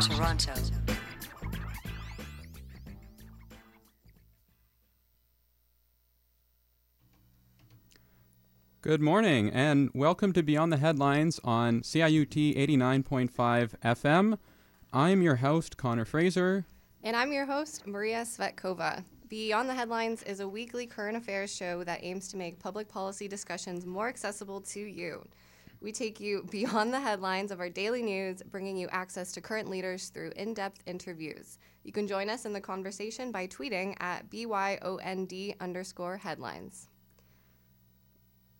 Toronto. Good morning, and welcome to Beyond the Headlines on CIUT 89.5 FM. I'm your host, Connor Fraser. And I'm your host, Maria Svetkova. Beyond the Headlines is a weekly current affairs show that aims to make public policy discussions more accessible to you. We take you beyond the headlines of our daily news, bringing you access to current leaders through in depth interviews. You can join us in the conversation by tweeting at BYOND underscore headlines.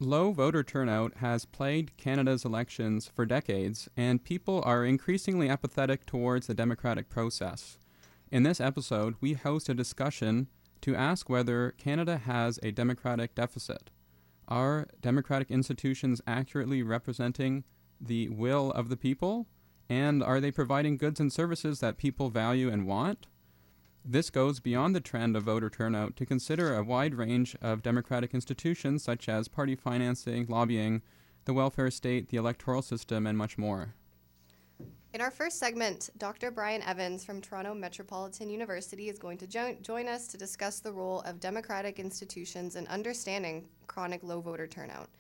Low voter turnout has plagued Canada's elections for decades, and people are increasingly apathetic towards the democratic process. In this episode, we host a discussion to ask whether Canada has a democratic deficit. Are democratic institutions accurately representing the will of the people? And are they providing goods and services that people value and want? This goes beyond the trend of voter turnout to consider a wide range of democratic institutions such as party financing, lobbying, the welfare state, the electoral system, and much more. In our first segment, Dr. Bryan Evans from Toronto Metropolitan University is going to jo- join us to discuss the role of democratic institutions in understanding chronic low voter turnout.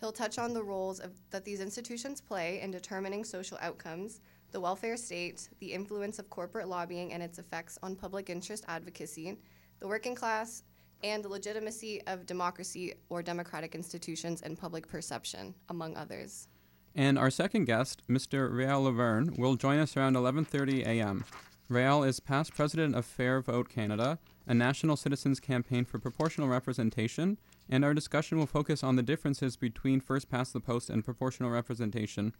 He'll touch on the roles of, that these institutions play in determining social outcomes, the welfare state, the influence of corporate lobbying and its effects on public interest advocacy, the working class, and the legitimacy of democracy or democratic institutions and public perception, among others. And our second guest, Mr. Réal Lavergne, will join us around 11:30 a.m. Réal is past president of Fair Vote Canada, a national citizens campaign for proportional representation, and our discussion will focus on the differences between first past the post and proportional representation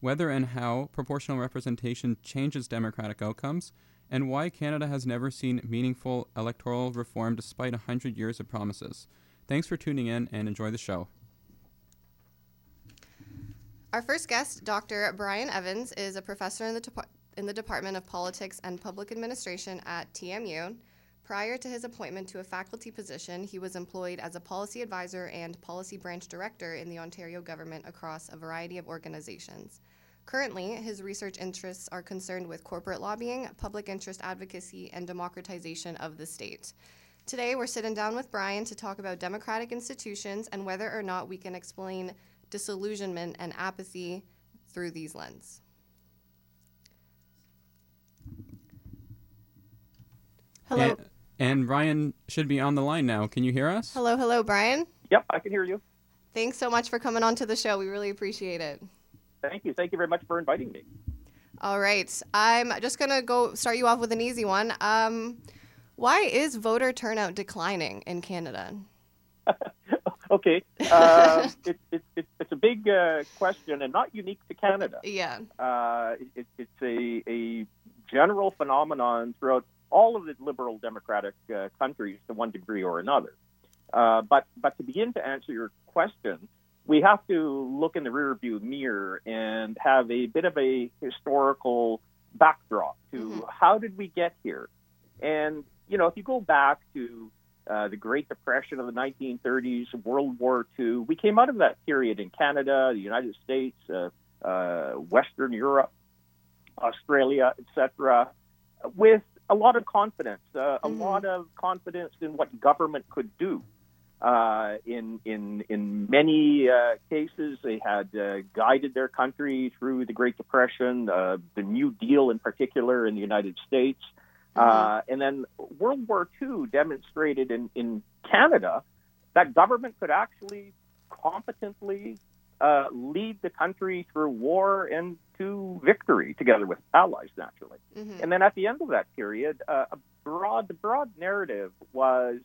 whether and how proportional representation changes democratic outcomes, and why Canada has never seen meaningful electoral reform despite 100 years of promises. Thanks for tuning in and enjoy the show. Our first guest, Dr. Bryan Evans, is a professor in the, in the Department of Politics and Public Administration at TMU. Prior to his appointment to a faculty position, he was employed as a policy advisor and policy branch director in the Ontario government across a variety of organizations. Currently, his research interests are concerned with corporate lobbying, public interest advocacy, and democratization of the state. Today, we're sitting down with Bryan to talk about democratic institutions and whether or not we can explain disillusionment and apathy through these lens. Hello. And, and Bryan should be on the line now. Can you hear us? Hello, hello, Bryan. Yep, I can hear you. Thanks so much for coming on to the show. We really appreciate it. Thank you. Thank you very much for inviting me. All right. I'm just going to go start you off with an easy one. Um, why is voter turnout declining in Canada? okay. Uh, it, it, it, it's a big uh, question and not unique to Canada. Yeah. Uh, it, it's a, a general phenomenon throughout all of the liberal democratic uh, countries to one degree or another. Uh, but, but to begin to answer your question, we have to look in the rearview mirror and have a bit of a historical backdrop to mm-hmm. how did we get here? And, you know, if you go back to uh, the Great Depression of the 1930s, World War II, we came out of that period in Canada, the United States, uh, uh, Western Europe, Australia, etc., with a lot of confidence, uh, mm-hmm. a lot of confidence in what government could do. Uh, in in in many uh, cases, they had uh, guided their country through the Great Depression, uh, the New Deal in particular in the United States, uh, mm-hmm. and then World War II demonstrated in in Canada that government could actually competently uh, lead the country through war and to victory, together with allies, naturally. Mm-hmm. And then at the end of that period, a broad the broad narrative was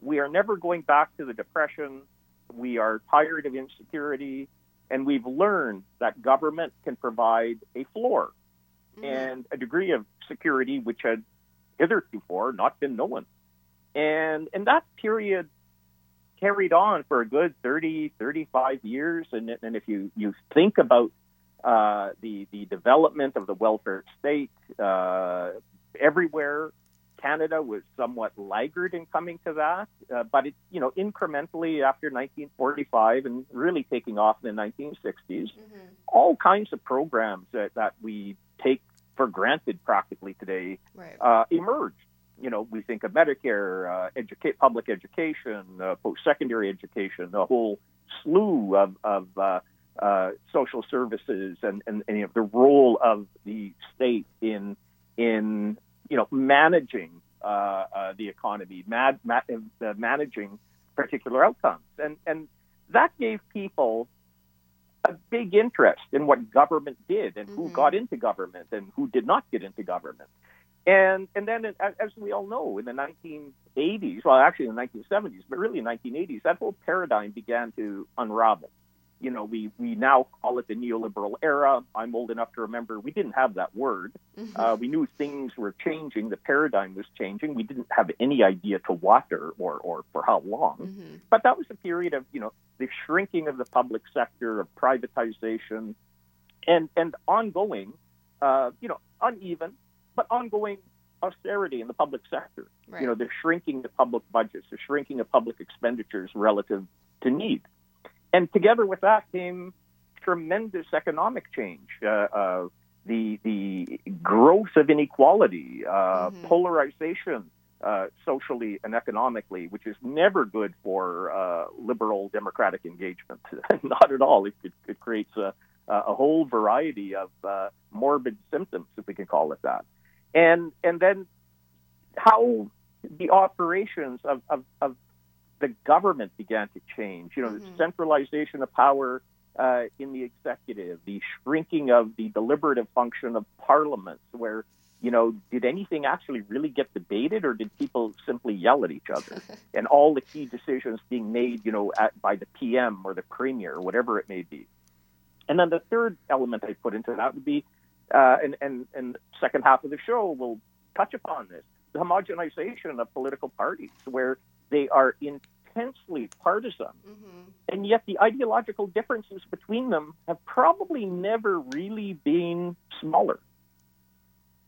we are never going back to the Depression. We are tired of insecurity, and we've learned that government can provide a floor mm-hmm. and a degree of security which had hitherto not been known. And and that period carried on for a good 30, 35 years. And, and if you, you think about uh, the, the development of the welfare state uh, everywhere Canada was somewhat laggard in coming to that, uh, but it, you know, incrementally after 1945 and really taking off in the 1960s, mm-hmm. all kinds of programs that, that we take for granted practically today Right. uh, emerged. You know, we think of Medicare, uh, educate, public education, uh, post-secondary education, the whole slew of, of uh, uh, social services, and, and, and you know, the role of the state in in you know managing uh, uh, the economy, mad, ma- uh, managing particular outcomes, and and that gave people a big interest in what government did and who Mhm. got into government and who did not get into government. And and then, as as we all know, in the 1980s, well, actually in the 1970s, but really in the 1980s, that whole paradigm began to unravel. You know, we we now call it the neoliberal era. I'm old enough to remember we didn't have that word. Mhm. Uh, we knew things were changing, the paradigm was changing. We didn't have any idea to what or or, or for how long. Mhm. But that was a period of, you know, the shrinking of the public sector, of privatization, and and ongoing, uh, you know, uneven but ongoing austerity in the public sector. Right. You know, the shrinking of public budgets, the shrinking of public expenditures relative to need, and together with that came tremendous economic change. Uh, uh, the the growth of inequality, uh, Mhm. polarization, uh, socially and economically, which is never good for uh, liberal democratic engagement. Not at all. It, it, it creates a, a whole variety of uh, morbid symptoms, if we can call it that. And and then how the operations of, of, of the government began to change. You know, the Mhm. centralization of power uh, in the executive, the shrinking of the deliberative function of parliaments, where you know, did anything actually really get debated, or did people simply yell at each other? and all the key decisions being made, you know, at, by the PM or the premier, or whatever it may be. And then the third element I put into that would be, uh, and, and, and second half of the show will touch upon this, the homogenization of political parties, where they are intensely partisan, Mhm. and yet the ideological differences between them have probably never really been smaller.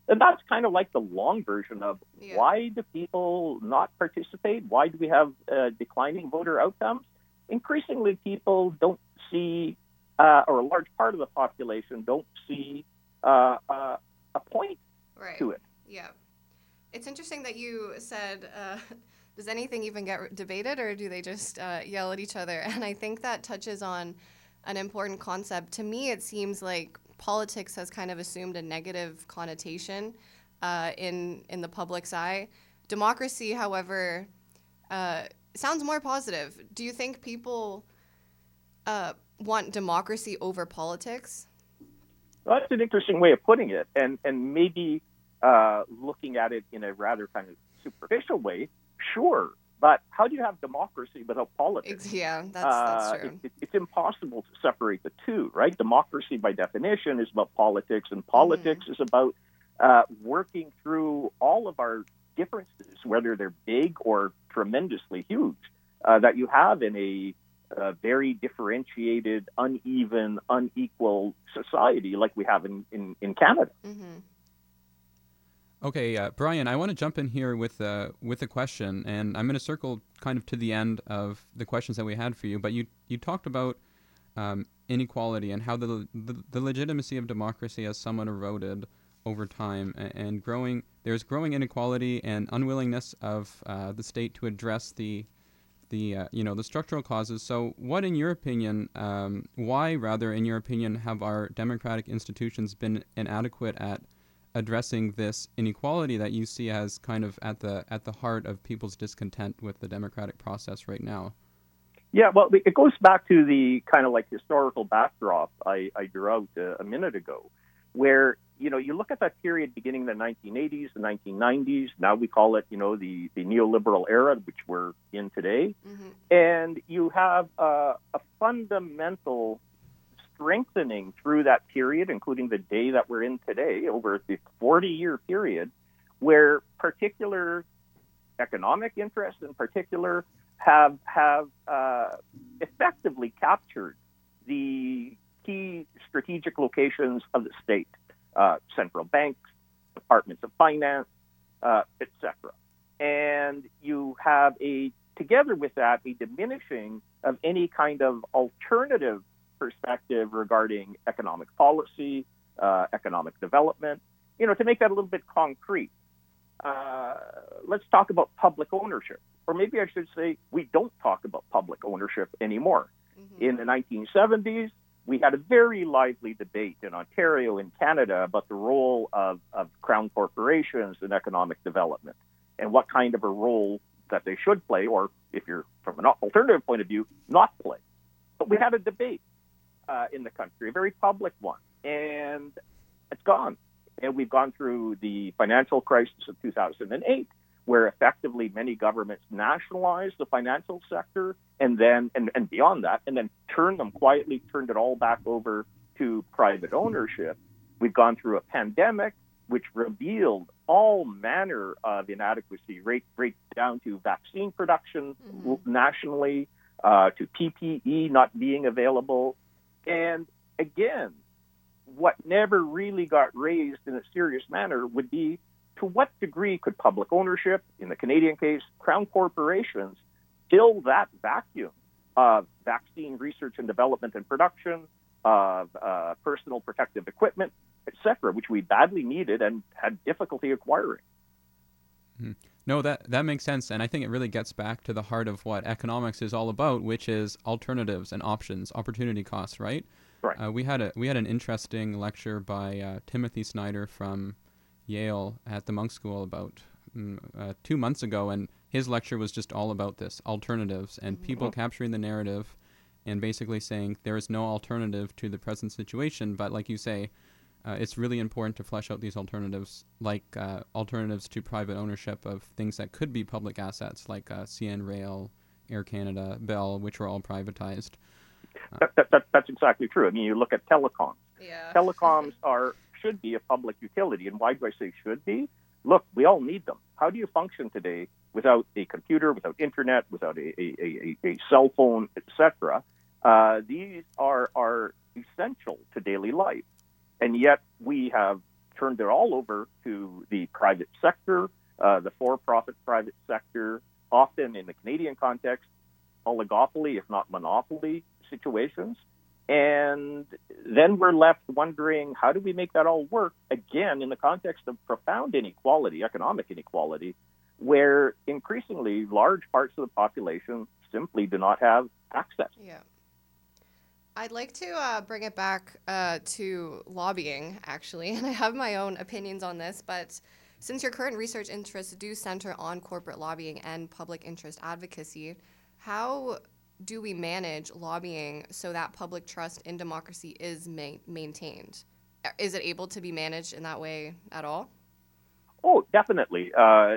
And that's kind of like the long version of Yeah. why do people not participate? Why do we have uh, declining voter outcomes? Increasingly, people don't see, uh, or a large part of the population don't see uh, uh, a point Right. to it. Yeah. It's interesting that you said, uh, does anything even get debated or do they just uh, yell at each other? And I think that touches on an important concept. To me, it seems like politics has kind of assumed a negative connotation uh, in, in the public's eye. Democracy, however, uh, sounds more positive. Do you think people uh, want democracy over politics? Well, that's an interesting way of putting it, and and maybe uh, looking at it in a rather kind of superficial way. Sure, but how do you have democracy without politics? Yeah, that's, Uh, that's true. it, it, it's impossible to separate the two, right? Democracy, by definition, is about politics, and politics is about uh, working through all of our differences, whether they're big or tremendously huge, uh, that you have in a uh, very differentiated, uneven, unequal society like we have in, in, in Canada. hmm Okay, uh, Bryan, I want to jump in here with uh, with a question, and I'm going to circle kind of to the end of the questions that we had for you. But you you talked about um, inequality and how the, the the legitimacy of democracy has somewhat eroded over time, and, growing there's growing inequality and unwillingness of uh, the state to address the the uh, you know the structural causes. So, what, in your opinion, um, why rather, in your opinion, have our democratic institutions been inadequate at addressing this inequality that you see as kind of at the at the heart of people's discontent with the democratic process right now? Yeah, well, it goes back to the kind of like historical backdrop I, I drew out uh, a minute ago, where you know you look at that period beginning in the 1980s, the 1990s. Now we call it you know the the neoliberal era, which we're in today, hmm and you have uh, a fundamental strengthening through that period, including the day that we're in today, over the 40 year period, where particular economic interests in particular have have uh, effectively captured the key strategic locations of the state, uh, central banks, departments of finance, uh, etc. And you have a together with that a diminishing of any kind of alternative perspective regarding economic policy, uh, economic development, you know, to make that a little bit concrete, uh, let's talk about public ownership. Or maybe I should say, we don't talk about public ownership anymore. Mm-hmm. In the 1970s, we had a very lively debate in Ontario and Canada about the role of, of crown corporations in economic development and what kind of a role that they should play, or if you're from an alternative point of view, not play. But we had a debate uh, in the country, a very public one, and it's gone. And we've gone through the financial crisis of 2008, where effectively many governments nationalized the financial sector and then, and, and beyond that, and then turned them quietly, turned it all back over to private ownership. We've gone through a pandemic which revealed all manner of inadequacy, right, right down to vaccine production mm-hmm. nationally, uh, to PPE not being available. And again, what never really got raised in a serious manner would be to what degree could public ownership, in the Canadian case, crown corporations, fill that vacuum of vaccine research and development and production, of uh, personal protective equipment, etc., which we badly needed and had difficulty acquiring. Hmm. No, that that makes sense, and I think it really gets back to the heart of what economics is all about, which is alternatives and options, opportunity costs, right? Right. Uh, we had a we had an interesting lecture by uh, Timothy Snyder from Yale at the Munk School about mm, uh, two months ago, and his lecture was just all about this alternatives and mm-hmm. people capturing the narrative and basically saying there is no alternative to the present situation. But like you say, uh, it's really important to flesh out these alternatives, like uh, alternatives to private ownership of things that could be public assets, like uh, CN Rail, Air Canada, Bell, which were all privatized. That, that, that, that's exactly true. I mean, you look at telecoms. Yeah. Telecoms are should be a public utility, and why do I say should be? Look, we all need them. How do you function today without a computer, without internet, without a, a, a, a cell phone, etc. Uh, these are, are essential to daily life. And yet we have turned it all over to the private sector, uh, the for profit private sector, often in the Canadian context, oligopoly, if not monopoly situations. And then we're left wondering how do we make that all work again in the context of profound inequality, economic inequality, where increasingly large parts of the population simply do not have access. Yeah. I'd like to uh, bring it back uh, to lobbying, actually, and I have my own opinions on this. But since your current research interests do center on corporate lobbying and public interest advocacy, how do we manage lobbying so that public trust in democracy is ma- maintained? Is it able to be managed in that way at all? Oh, definitely. Uh,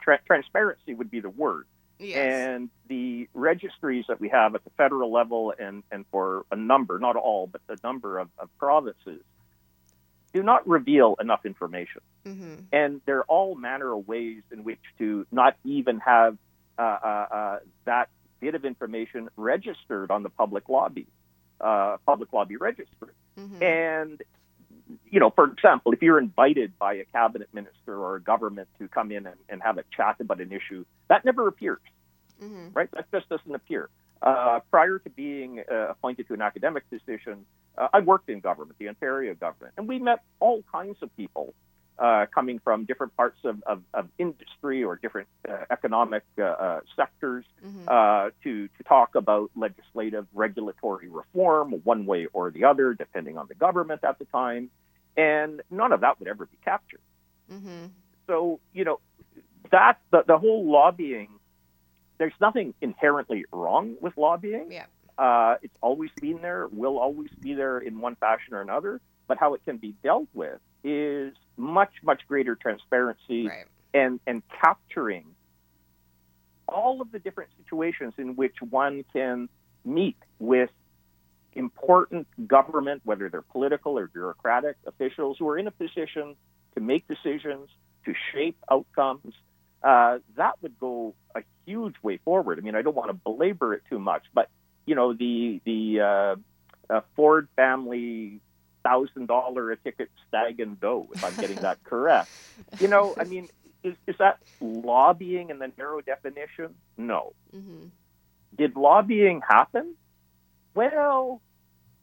tra- transparency would be the word. Yes. And the registries that we have at the federal level and, and for a number, not all, but a number of, of provinces, do not reveal enough information. Mm-hmm. And there are all manner of ways in which to not even have uh, uh, uh, that bit of information registered on the public lobby, uh, public lobby registry. Mm-hmm. And you know, for example, if you're invited by a cabinet minister or a government to come in and, and have a chat about an issue, that never appears, mm-hmm. right? That just doesn't appear. Uh, prior to being uh, appointed to an academic position, uh, I worked in government, the Ontario government, and we met all kinds of people uh, coming from different parts of, of, of industry or different uh, economic uh, uh sectors mm-hmm. Uh, to, to talk about legislative regulatory reform, one way or the other, depending on the government at the time. And none of that would ever be captured. Mm-hmm. So, you know, that the, the whole lobbying, there's nothing inherently wrong with lobbying. Yeah. Uh, it's always been there, will always be there in one fashion or another. But how it can be dealt with is much, much greater transparency right. and, and capturing all of the different situations in which one can meet with important government, whether they're political or bureaucratic officials who are in a position to make decisions, to shape outcomes, uh, that would go a huge way forward. I mean, I don't want to belabor it too much, but you know, the the uh, uh, Ford family thousand dollar a ticket stag and doe, if I'm getting that correct. You know, I mean, is, is that lobbying in the narrow definition? No. Mm-hmm. Did lobbying happen? Well,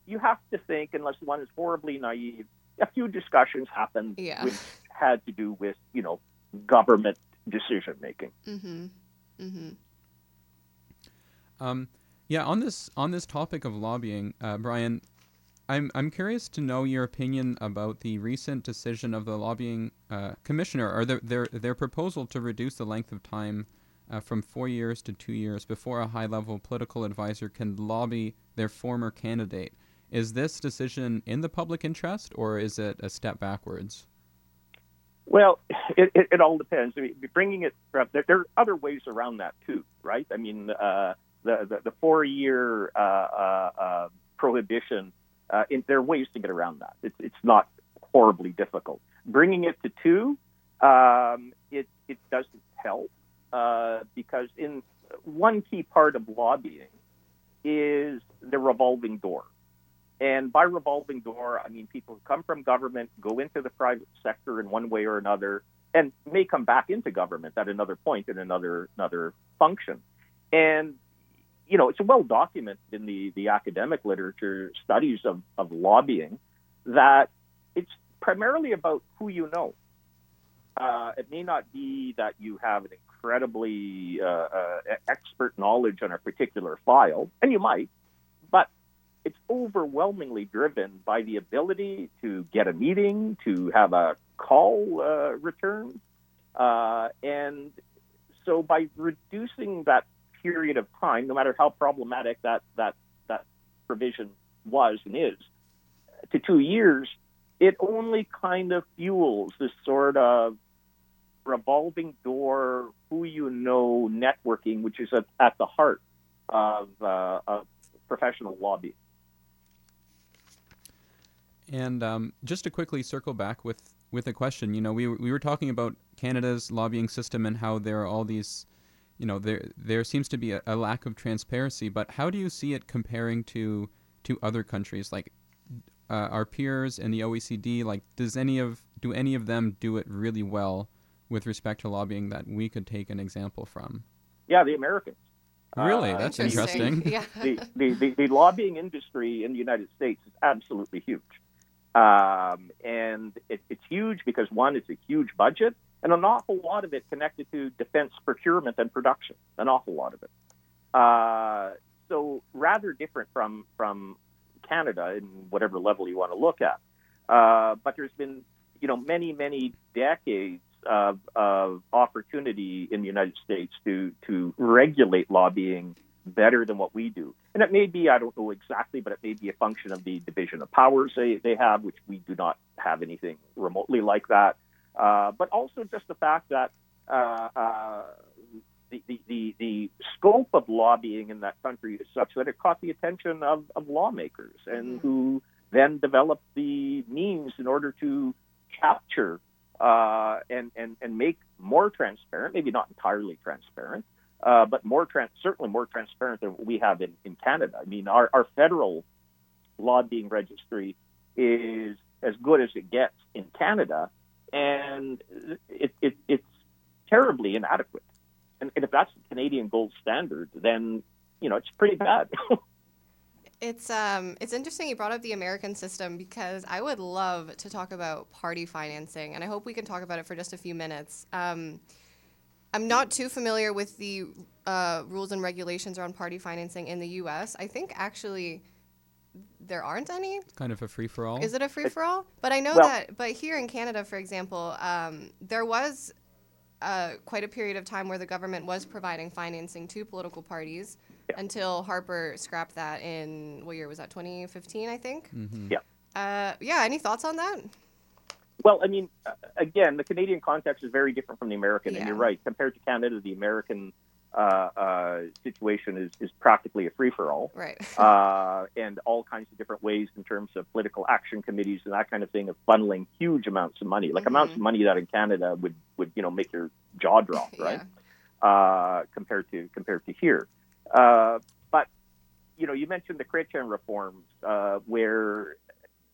you have to think, unless one is horribly naive, a few discussions happened Yeah. which had to do with you know government decision making. Mm-hmm. Mm-hmm. Um, yeah, on this on this topic of lobbying, uh, Bryan, I'm I'm curious to know your opinion about the recent decision of the lobbying uh, commissioner, or their their proposal to reduce the length of time uh, from four years to two years before a high level political advisor can lobby their former candidate. Is this decision in the public interest, or is it a step backwards? Well, it, it, it all depends. I mean, bringing it there, there are other ways around that too, right? I mean, uh, the, the the four year uh, uh, uh, prohibition. Uh, in, there are ways to get around that. It's it's not horribly difficult. Bringing it to two, um, it it doesn't help uh, because in one key part of lobbying is the revolving door. And by revolving door, I mean people who come from government, go into the private sector in one way or another, and may come back into government at another point in another another function. And you know, it's well documented in the, the academic literature studies of, of lobbying that it's primarily about who you know. Uh, it may not be that you have an incredibly uh, uh, expert knowledge on a particular file, and you might, but it's overwhelmingly driven by the ability to get a meeting, to have a call uh, returned. Uh, and so by reducing that period of time, no matter how problematic that, that, that provision was and is, to two years, it only kind of fuels this sort of revolving door, who you know networking, which is at, at the heart of, uh, of professional lobbying. And um, just to quickly circle back with, with a question, you know, we, we were talking about Canada's lobbying system and how there are all these, you know, there there seems to be a, a lack of transparency. But how do you see it comparing to to other countries, like uh, our peers in the OECD? Like, does any of do any of them do it really well with respect to lobbying that we could take an example from? Yeah, the Americans. Really, Uh, that's interesting. Yeah. the, the, the, the lobbying industry in the United States is absolutely huge. Um, and it, it's huge because, one, it's a huge budget, and an awful lot of it connected to defense procurement and production, an awful lot of it. Uh, so, rather different from, from Canada in whatever level you want to look at. Uh, but there's been, you know, many, many decades of, of opportunity in the United States to, to regulate lobbying better than what we do. And it may be, I don't know exactly, but it may be a function of the division of powers they, they have, which we do not have anything remotely like that. Uh, but also just the fact that uh, uh, the, the, the, the scope of lobbying in that country is such that it caught the attention of, of lawmakers and who then developed the means in order to capture uh, and, and, and make more transparent, maybe not entirely transparent, uh, but more trans- certainly more transparent than what we have in, in Canada. I mean, our, our federal lobbying registry is as good as it gets in Canada, and it, it, it's terribly inadequate. And, and if that's the Canadian gold standard, then you know it's pretty bad. It's um it's interesting you brought up the American system because I would love to talk about party financing and I hope we can talk about it for just a few minutes. Um, I'm not too familiar with the uh, rules and regulations around party financing in the U.S. I think actually there aren't any. It's kind of a free for all. Is it a free for all? But I know Well- that. But here in Canada, for example, um, there was uh, quite a period of time where the government was providing financing to political parties until Harper scrapped that in what year was that? 2015, I think. Mm-hmm. Yeah. Uh, yeah. Any thoughts on that? Well, I mean, uh, again, the Canadian context is very different from the American, Yeah. and you're right. Compared to Canada, the American uh, uh, situation is, is practically a free for all. Right. uh, and all kinds of different ways in terms of political action committees and that kind of thing of funneling huge amounts of money, like Mhm. amounts of money that in Canada would, would you know make your jaw drop, right? Uh, compared to compared to here, uh, but you know you mentioned the Chrétien reforms uh, where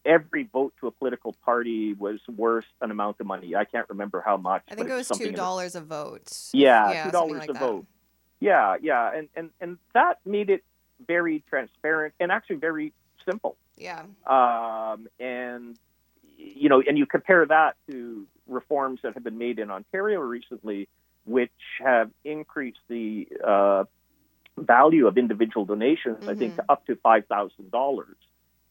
every vote to a political party was worth an amount of money. I can't remember how much. I think it was two dollars a vote. yeah, Yeah, two dollars like a that. vote. Yeah, yeah, and, and and that made it very transparent and actually very simple. Yeah. Um, and you know, and you compare that to reforms that have been made in Ontario recently, which have increased the uh, value of individual donations, mm-hmm. I think, to up to five thousand dollars.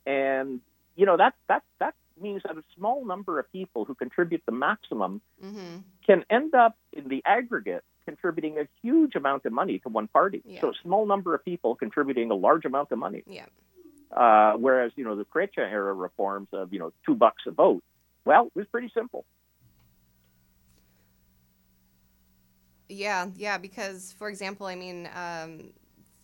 And you know that that that means that a small number of people who contribute the maximum mm-hmm. can end up in the aggregate contributing a huge amount of money to one party. Yeah. So a small number of people contributing a large amount of money. Yeah. Uh, whereas you know the Chrétien era reforms of you know two bucks a vote, well, it was pretty simple. Yeah, yeah, because for example, I mean, um,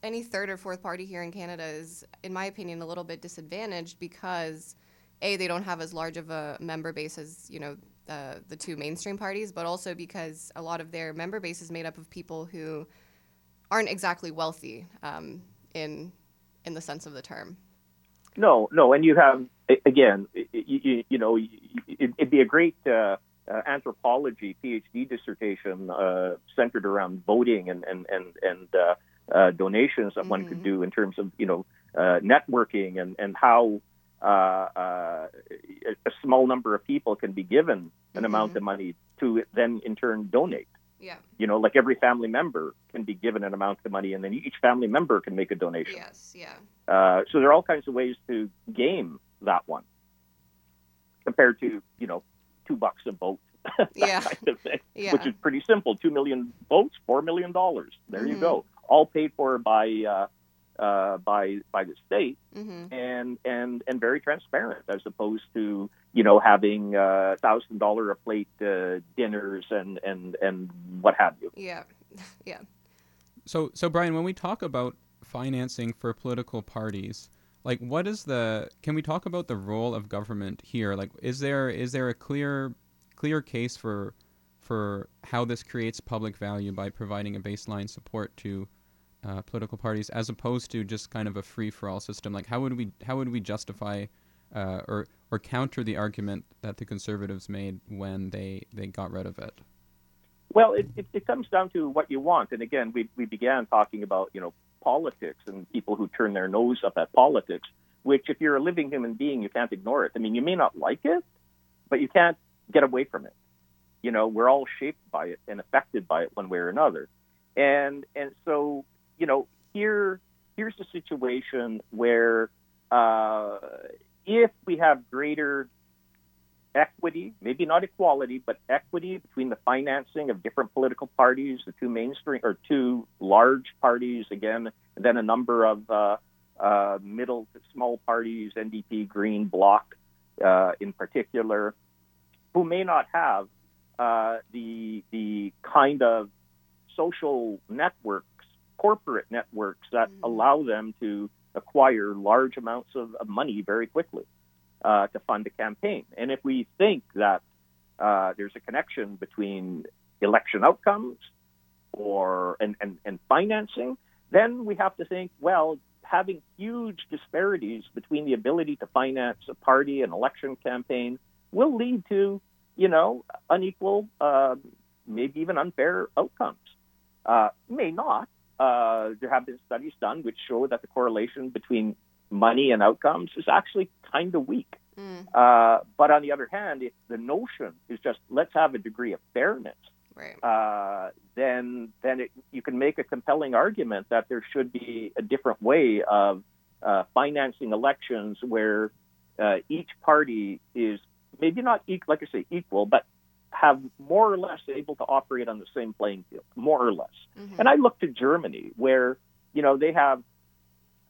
any third or fourth party here in Canada is, in my opinion, a little bit disadvantaged because a they don't have as large of a member base as you know the the two mainstream parties, but also because a lot of their member base is made up of people who aren't exactly wealthy um, in in the sense of the term. No, no, and you have again, you, you know, it'd be a great uh, uh, anthropology PhD dissertation uh, centered around voting and and and and uh, uh, donations that mm-hmm. one could mm-hmm. do in terms of you know uh, networking and and how a small number of people can be given an mm-hmm. amount of money to then in turn donate. Yeah. You know, like every family member can be given an amount of money, and then each family member can make a donation. Yes. Yeah. Uh, so there are all kinds of ways to game that one, compared to you know two bucks a vote. yeah. kind of thing, yeah. which is pretty simple. Two million votes, four million dollars. There mm-hmm. you go. All paid for by uh, by by the state mm-hmm. and and and very transparent as opposed to you know having uh, thousand dollar a plate uh, dinners and and and what have you. Yeah, yeah. So so Bryan, when we talk about financing for political parties, like what is the? Can we talk about the role of government here? Like, is there is there a clear clear case for for how this creates public value by providing a baseline support to uh, political parties as opposed to just kind of a free for all system? Like how would we how would we justify uh, or or counter the argument that the conservatives made when they, they got rid of it? Well, it, it, it comes down to what you want. And again, we, we began talking about, you know, politics and people who turn their nose up at politics, which if you're a living human being, you can't ignore it. I mean, you may not like it, but you can't get away from it. You know, we're all shaped by it and affected by it one way or another. And and so you know, here here's a situation where uh, if we have greater equity, maybe not equality, but equity between the financing of different political parties, the two mainstream or two large parties, again, and then a number of uh, uh, middle to small parties, NDP, Green, Bloc uh, in particular, who may not have uh, the the kind of social network corporate networks that mm-hmm. allow them to acquire large amounts of, of money very quickly uh, to fund a campaign. And if we think that uh, there's a connection between election outcomes or and, and, and financing, then we have to think, well, having huge disparities between the ability to finance a party and election campaign will lead to, you know, unequal, uh, maybe even unfair outcomes. Uh, may not, uh, there have been studies done which show that the correlation between money and outcomes is actually kind of weak. Mm. Uh, but on the other hand, if the notion is just let's have a degree of fairness, right. uh, then then it, you can make a compelling argument that there should be a different way of uh, financing elections where uh, each party is maybe not equal, like I say equal, but have more or less able to operate on the same playing field, more or less. Mm-hmm. And I look to Germany, where you know they have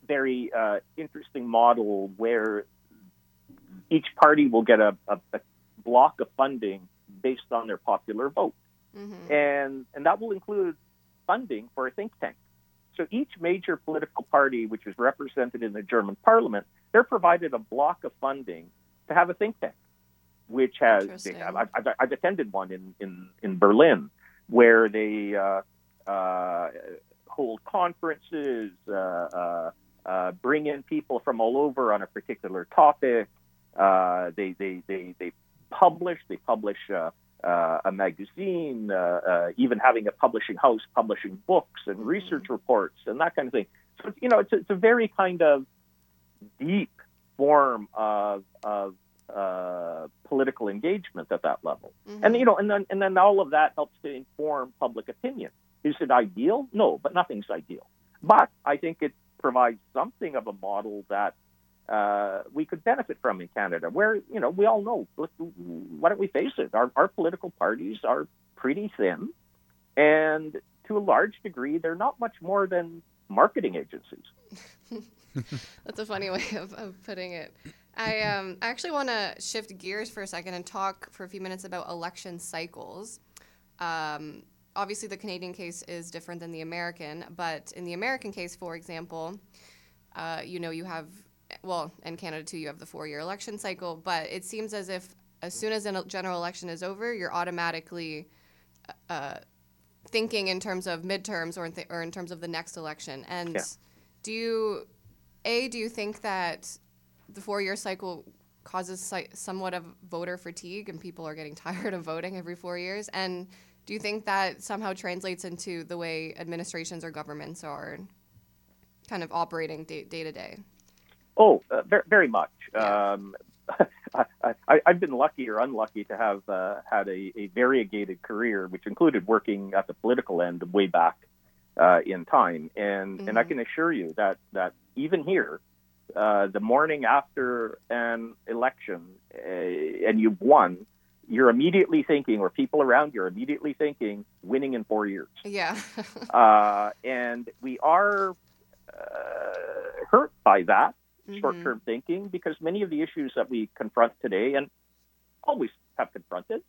very uh, interesting model where each party will get a, a, a, block of funding based on their popular vote, mm-hmm. and and that will include funding for a think tank. So each major political party, which is represented in the German parliament, they're provided a block of funding to have a think tank which has have, I've, I've, attended one in, in, in Berlin where they uh, uh, hold conferences, uh, uh, uh, bring in people from all over on a particular topic. they, they, they, they publish, they publish a magazine, even having a publishing house publishing books and mm-hmm. research reports and that kind of thing. So, you know, it's, it's a very kind of deep form of, of uh, political engagement at that level. Mhm. And you know, and then and then all of that helps to inform public opinion. Is it ideal? No, but nothing's ideal. But I think it provides something of a model that uh, we could benefit from in Canada, where you know we all know. Why don't we face it? Our, our political parties are pretty thin, and to a large degree, they're not much more than marketing agencies. That's a funny way of, of putting it. I um, I actually want to shift gears for a second and talk for a few minutes about election cycles. Um, obviously, the Canadian case is different than the American, but in the American case, for example, uh, you know, you have, well, in Canada too, you have the four year election cycle, but it seems as if as soon as a general election is over, you're automatically uh, thinking in terms of midterms or in, th- or in terms of the next election. And Yeah. do you, A, do you think that the four year cycle causes somewhat of voter fatigue and people are getting tired of voting every four years? And do you think that somehow translates into the way administrations or governments are kind of operating day, day to day? Oh, uh, very, very much. Yeah. Um, I, I, I've been lucky or unlucky to have uh, had a, a variegated career, which included working at the political end way back uh, in time. And and I Mhm. can assure you that that even here, uh, the morning after an election, uh, and you've won, you're immediately thinking, or people around you are immediately thinking, winning in four years Yeah. uh, and we are uh, hurt by that Mhm. short-term thinking because many of the issues that we confront today and always have confronted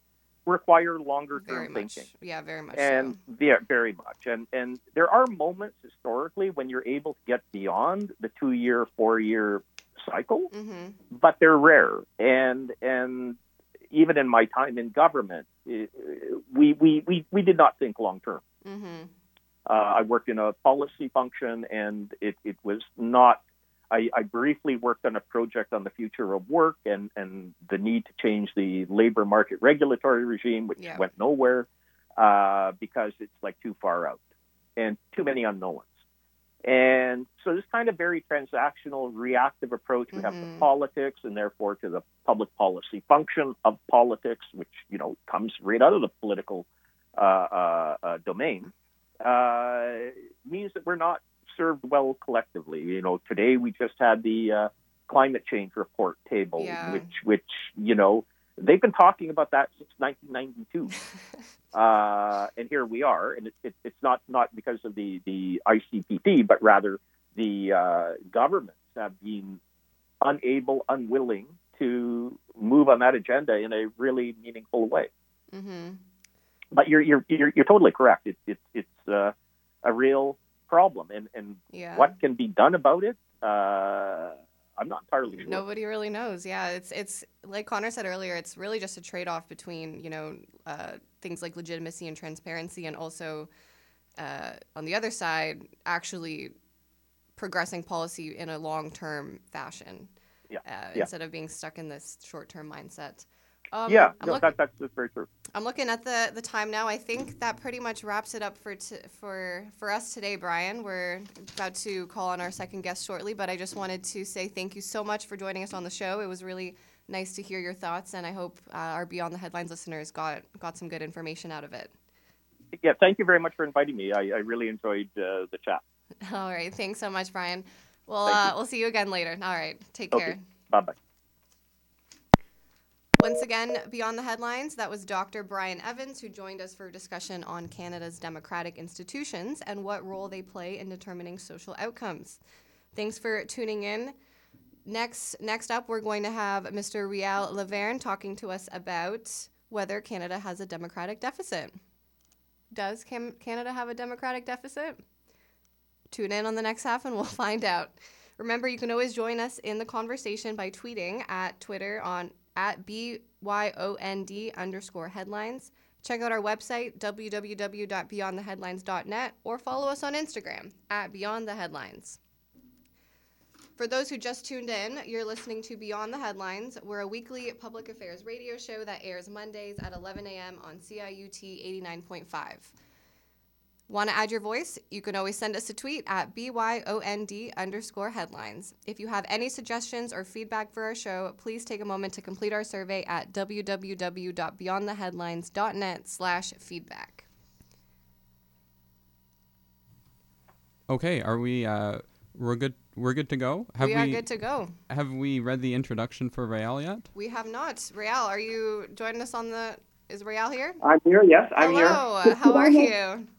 require longer-term Very much. thinking Yeah, very much. and so. yeah, very much. And and there are moments historically when you're able to get beyond the two-year, four-year cycle, Mhm. but they're rare. And and even in my time in government, we we we, we did not think long-term. Mhm. Uh, I worked in a policy function, and it, it was not. I, I briefly worked on a project on the future of work and, and the need to change the labor market regulatory regime, which Yeah. went nowhere uh, because it's like too far out and too many unknowns. And so this kind of very transactional, reactive approach we have to politics and therefore to the public policy function of politics, which you know comes right out of the political uh, uh, uh, domain, uh, means that we're not served well collectively. You know, today we just had the uh, climate change report table, Yeah. which which you know they've been talking about that since 1992 uh, and here we are. And it, it, it's not not because of the the ICPT, but rather the uh, governments have been unable, unwilling to move on that agenda in a really meaningful way. Mhm. But you're you're you're, you're totally correct. It, it, it's uh, a real problem, and and Yeah. what can be done about it? Uh, I'm not entirely sure. Nobody really knows. Yeah, it's it's like Connor said earlier. It's really just a trade off between you know uh, things like legitimacy and transparency, and also uh, on the other side, actually progressing policy in a long term fashion. Yeah, Uh, yeah. Instead of being stuck in this short term mindset. Um, yeah, I'm, no, look- that, that's, that's very true. I'm looking at the, the time now. I think that pretty much wraps it up for t- for for us today, Bryan. We're about to call on our second guest shortly, but I just wanted to say thank you so much for joining us on the show. It was really nice to hear your thoughts, and I hope uh, our Beyond the Headlines listeners got got some good information out of it. Yeah, thank you very much for inviting me. I, I really enjoyed uh, the chat. All right, thanks so much, Bryan. Well, uh, we'll see you again later. All right, take Okay. care. Bye bye. Once again, beyond the headlines, that was Dr. Bryan Evans who joined us for a discussion on Canada's democratic institutions and what role they play in determining social outcomes. Thanks for tuning in. Next, next up, we're going to have Mr. Réal Lavergne talking to us about whether Canada has a democratic deficit. Does Cam- Canada have a democratic deficit? Tune in on the next half and we'll find out. Remember, you can always join us in the conversation by tweeting at Twitter on at BYOND underscore headlines. Check out our website, www.beyondtheheadlines.net, or follow us on Instagram at Beyond the Headlines. For those who just tuned in, you're listening to Beyond the Headlines. We're a weekly public affairs radio show that airs Mondays at 11 a.m. on CIUT 89.5. Want to add your voice? You can always send us a tweet at BYOND underscore headlines. If you have any suggestions or feedback for our show, please take a moment to complete our survey at www.beyondtheheadlines.net slash feedback. Okay, are we uh we're good we're good to go? we are good to go. Have we read the introduction for Réal yet? We have not. Réal, are you joining us on the is Réal here? I'm here, yes, I'm Hello, here. how are you?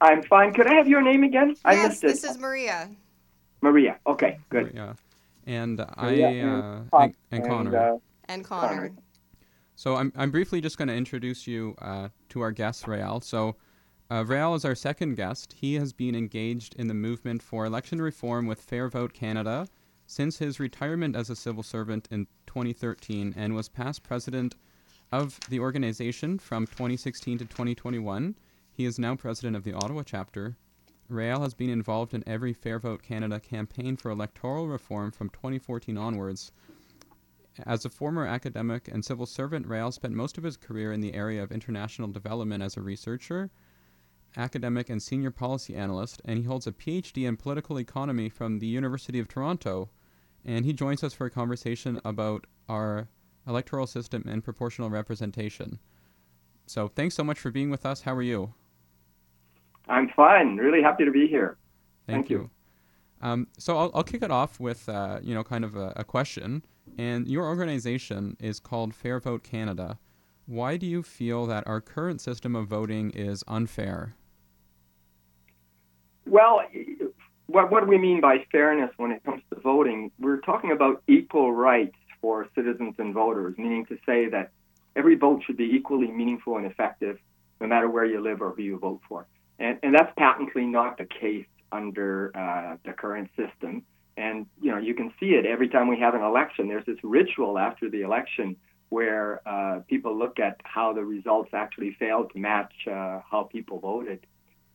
I'm fine. Could I have your name again? I yes, missed it. this is Maria. Maria. Okay, good. Yeah. And I uh, and, and Connor. uh, And Connor. Connor. So I'm, I'm briefly just going to introduce you uh, to our guest, Réal. So uh, Réal is our second guest. He has been engaged in the movement for election reform with Fair Vote Canada since his retirement as a civil servant in 2013 and was past president of the organization from 2016 to 2021. He is now president of the Ottawa chapter. Réal has been involved in every Fair Vote Canada campaign for electoral reform from 2014 onwards. As a former academic and civil servant, Réal spent most of his career in the area of international development as a researcher, academic, and senior policy analyst, and he holds a PhD in political economy from the University of Toronto. And he joins us for a conversation about our electoral system and proportional representation. So, thanks so much for being with us. How are you? I'm fine. Really happy to be here. Thank, Thank you. Um, so I'll, I'll kick it off with uh, you know kind of a, a question. And your organization is called Fair Vote Canada. Why do you feel that our current system of voting is unfair? Well, what, what do we mean by fairness when it comes to voting? We're talking about equal rights for citizens and voters, meaning to say that every vote should be equally meaningful and effective, no matter where you live or who you vote for. And, and that's patently not the case under uh, the current system. And you know, you can see it every time we have an election. There's this ritual after the election where uh, people look at how the results actually failed to match uh, how people voted.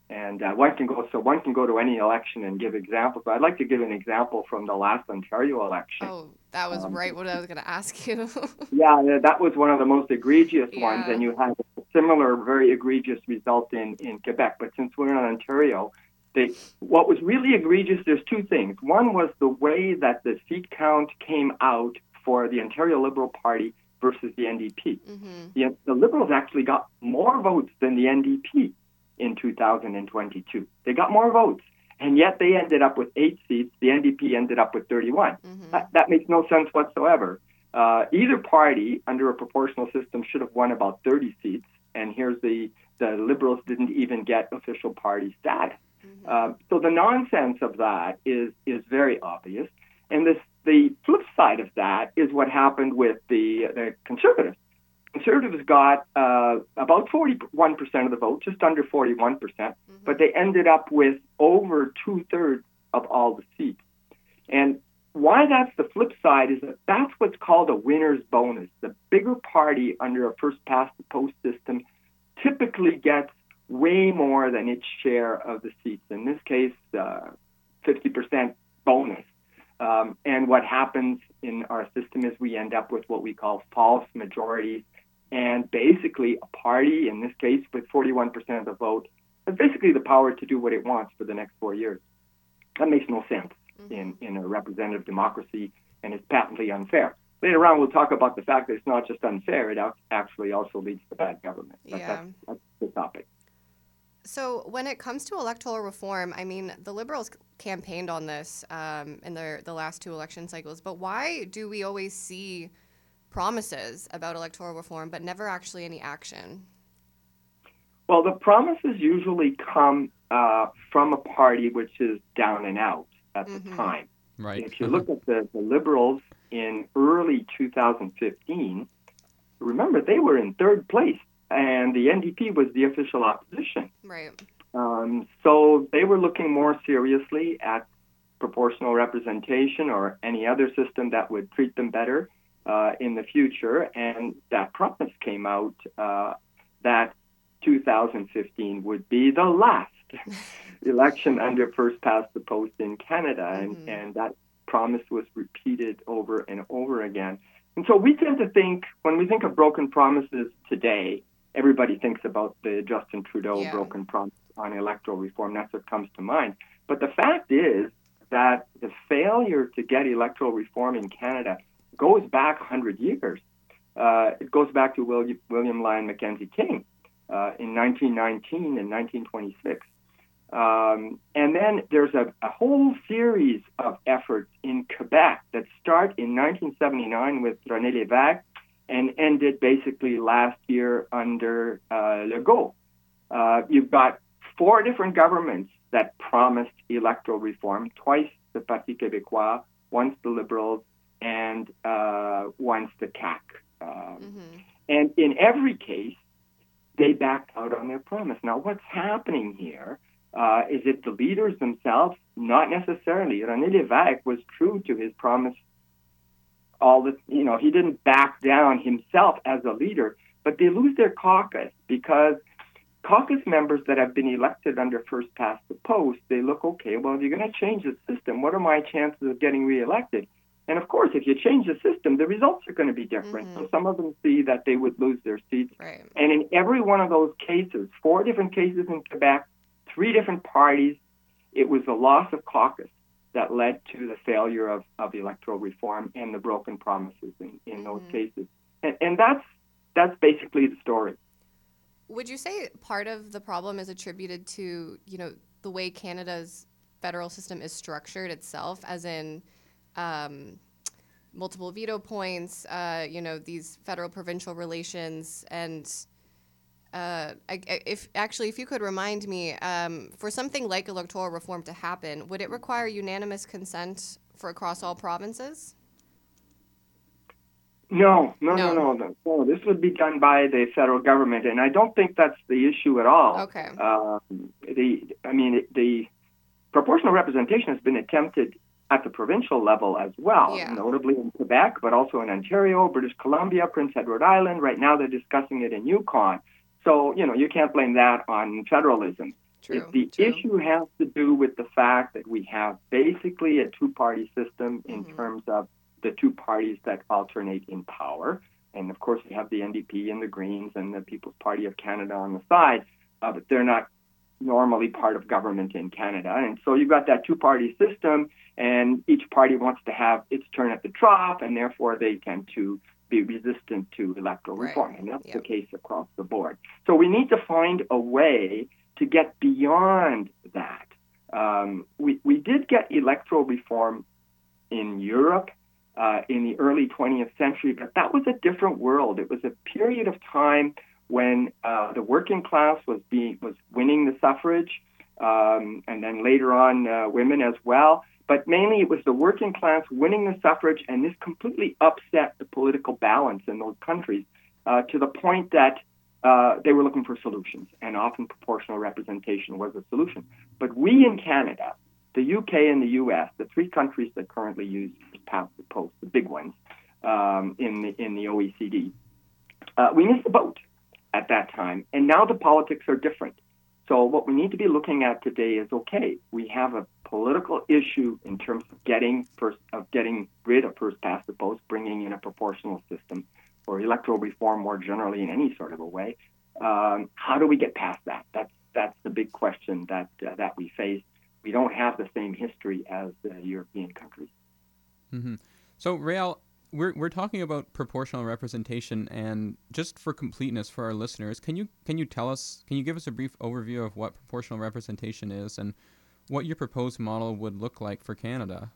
And uh, one can go so one can go to any election and give examples. But I'd like to give an example from the last Ontario election. Oh, that was Um, right what I was going to ask you. Yeah, that was one of the most egregious ones, and you had similar, very egregious result in, in Quebec. But since we're in Ontario, they, what was really egregious, there's two things. One was the way that the seat count came out for the Ontario Liberal Party versus the NDP. hmm The, the Liberals actually got more votes than the NDP in 2022. They got more votes, and yet they ended up with eight seats. The NDP ended up with 31. hmm That, that makes no sense whatsoever. Uh, either party under a proportional system should have won about 30 seats, and here's the the Liberals didn't even get official party status. hmm Uh, so the nonsense of that is is very obvious, and this the flip side of that is what happened with the the Conservatives. Conservatives got uh, about 41 percent of the vote, just under 41 percent, but they ended up with over two thirds of all the seats. And why that's the flip side is that that's what's called a winner's bonus. The bigger party under a first past the post system typically gets way more than its share of the seats. In this case, uh, 50% bonus. Um, and what happens in our system is we end up with what we call false majorities. And basically, a party, in this case with 41% of the vote, has basically the power to do what it wants for the next four years. That makes no sense in, in a representative democracy, and it's patently unfair. Later on, we'll talk about the fact that it's not just unfair, it actually also leads to bad government. But Yeah. that's, that's the topic. So, when it comes to electoral reform, I mean, the Liberals campaigned on this um, in their the last two election cycles. But why do we always see promises about electoral reform, but never actually any action? Well, the promises usually come uh, from a party which is down and out at Mhm. the time. Right. If you look at the, the Liberals in early 2015, remember they were in third place, and the NDP was the official opposition. Right. Um, so they were looking more seriously at proportional representation or any other system that would treat them better uh, in the future. And that promise came out uh, that 2015 would be the last election under first past the post in Canada. And, Mhm. and that promise was repeated over and over again. And so we tend to think, when we think of broken promises today, everybody thinks about the Justin Trudeau Yeah. broken promise on electoral reform. That's what comes to mind. But the fact is that the failure to get electoral reform in Canada goes back 100 years. Uh, it goes back to William, William Lyon Mackenzie King uh, in 1919 and 1926. Um, and then there's a, a, whole series of efforts in Quebec that start in 1979 with René Lévesque and ended basically last year under uh, Legault. Uh, you've got four different governments that promised electoral reform, twice the Parti Québécois, once the Liberals, and uh, once the CAQ. Um, mm-hmm. And in every case, they backed out on their promise. Now, what's happening here? Uh, is it the leaders themselves? Not necessarily. René Lévesque was true to his promise. All the, you know, he didn't back down himself as a leader, but they lose their caucus because caucus members that have been elected under first past the post, they look, okay, well, if you're going to change the system, what are my chances of getting reelected? And of course, if you change the system, the results are going to be different. Mm-hmm. So some of them see that they would lose their seats. Right. And in every one of those cases, four different cases in Quebec, three different parties, it was the loss of caucus that led to the failure of, of electoral reform and the broken promises in, in mm-hmm. those cases. And, and that's that's basically the story. Would you say part of the problem is attributed to you know the way Canada's federal system is structured itself, as in um, multiple veto points, uh, you know these federal provincial relations, and uh, if actually, if you could remind me, um, for something like electoral reform to happen, would it require unanimous consent for across all provinces? No, no, no, no, no, no. This would be done by the federal government, and I don't think that's the issue at all. Okay. Uh, the, I mean, the proportional representation has been attempted at the provincial level as well, yeah. notably in Quebec, but also in Ontario, British Columbia, Prince Edward Island. Right now, they're discussing it in Yukon. So, you know, you can't blame that on federalism. True, the true. issue has to do with the fact that we have basically a two party system in mm-hmm. terms of the two parties that alternate in power. And of course, you have the NDP and the Greens and the People's Party of Canada on the side, uh, but they're not normally part of government in Canada. And so you've got that two party system, and each party wants to have its turn at the trough, and therefore they tend to be resistant to electoral right. reform. And that's yep. the case across the board. So we need to find a way to get beyond that. Um, we, we did get electoral reform in Europe uh, in the early 20th century, but that was a different world. It was a period of time when uh, the working class was being was winning the suffrage, um, and then later on uh, women as well. But mainly it was the working class winning the suffrage, and this completely upset the political balance in those countries uh, to the point that uh, they were looking for solutions, and often proportional representation was a solution. But we in Canada, the UK and the US, the three countries that currently use past the post, the big ones um, in the in the OECD, uh, we missed the boat at that time, and now the politics are different. So what we need to be looking at today is okay, we have a political issue in terms of getting first of getting rid of first past the post, bringing in a proportional system or electoral reform more generally in any sort of a way. Um, how do we get past that? That's that's the big question that uh, that we face. We don't have the same history as the European countries. Mm-hmm. So, Réal, we're we're talking about proportional representation, and just for completeness for our listeners, can you can you tell us? Can you give us a brief overview of what proportional representation is and what your proposed model would look like for Canada.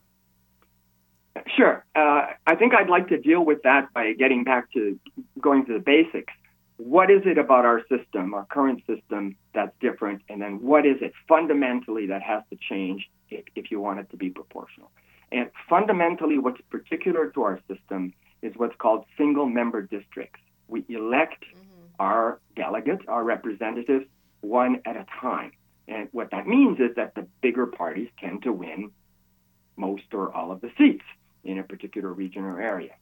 Sure. Uh, I think I'd like to deal with that by getting back to going to the basics. What is it about our system, our current system, that's different? And then what is it fundamentally that has to change if, if you want it to be proportional? And fundamentally, what's particular to our system is what's called single member districts. We elect mm-hmm. our delegates, our representatives, one at a time. And what that means is that the bigger parties tend to win most or all of the seats in a particular region or area,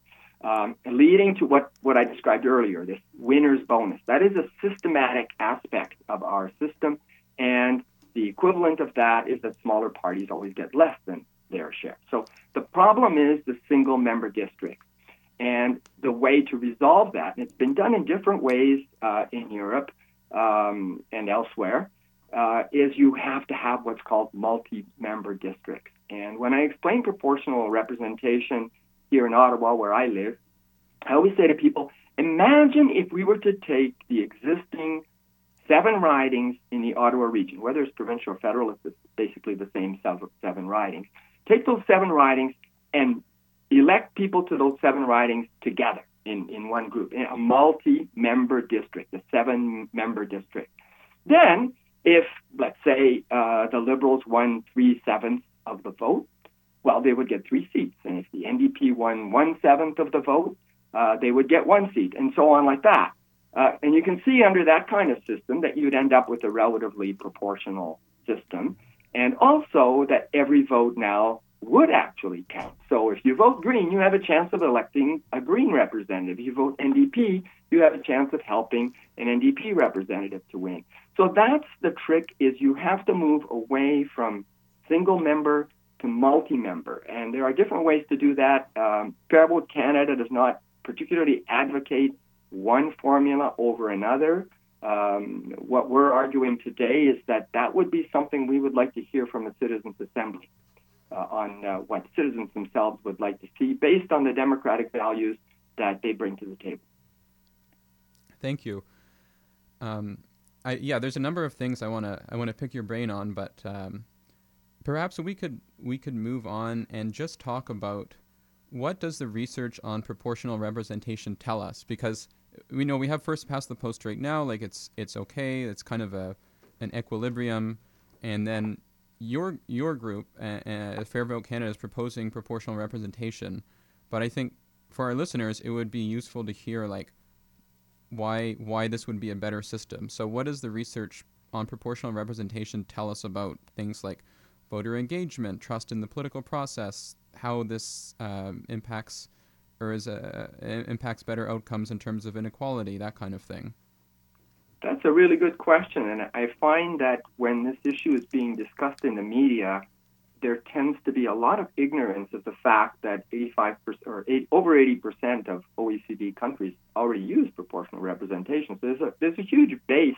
um, leading to what, what I described earlier this winner's bonus. That is a systematic aspect of our system, and the equivalent of that is that smaller parties always get less than their share. So the problem is the single member district. And the way to resolve that, and it's been done in different ways uh, in Europe um, and elsewhere, uh, is you have to have what's called multi-member districts. And when I explain proportional representation here in Ottawa, where I live, I always say to people, imagine if we were to take the existing seven ridings in the Ottawa region, whether it's provincial or federal, it's basically the same seven ridings. Take those seven ridings and elect people to those seven ridings together in, in one group, in a multi member district, a seven member district. Then, if, let's say, uh, the Liberals won three sevenths of the vote, well, they would get three seats. And if the NDP won one seventh of the vote, uh, they would get one seat, and so on like that. Uh, and you can see under that kind of system that you'd end up with a relatively proportional system, and also that every vote now would actually count. So if you vote Green, you have a chance of electing a Green representative. If you vote NDP, you have a chance of helping an NDP representative to win. So that's the trick is you have to move away from single member to multi-member. And there are different ways to do that. Um, Fair Vote Canada does not particularly advocate one formula over another. Um, what we're arguing today is that that would be something we would like to hear from the Citizens Assembly uh, on uh, what citizens themselves would like to see based on the democratic values that they bring to the table. Thank you. Um, I, yeah, there's a number of things I want to I want to pick your brain on, but um, perhaps we could we could move on and just talk about what does the research on proportional representation tell us? Because we know we have first past the post right now, like it's it's okay, it's kind of a an equilibrium, and then your your group, uh, uh, Canada, is proposing proportional representation, but I think for our listeners, it would be useful to hear like why why this would be a better system. So, what does the research on proportional representation tell us about things like voter engagement, trust in the political process, how this um, impacts or is a, impacts better outcomes in terms of inequality, that kind of thing? That's a really good question, and I find that when this issue is being discussed in the media, there tends to be a lot of ignorance of the fact that 85% or 8, over 80% of OECD countries already use proportional representation. So there's a there's a huge base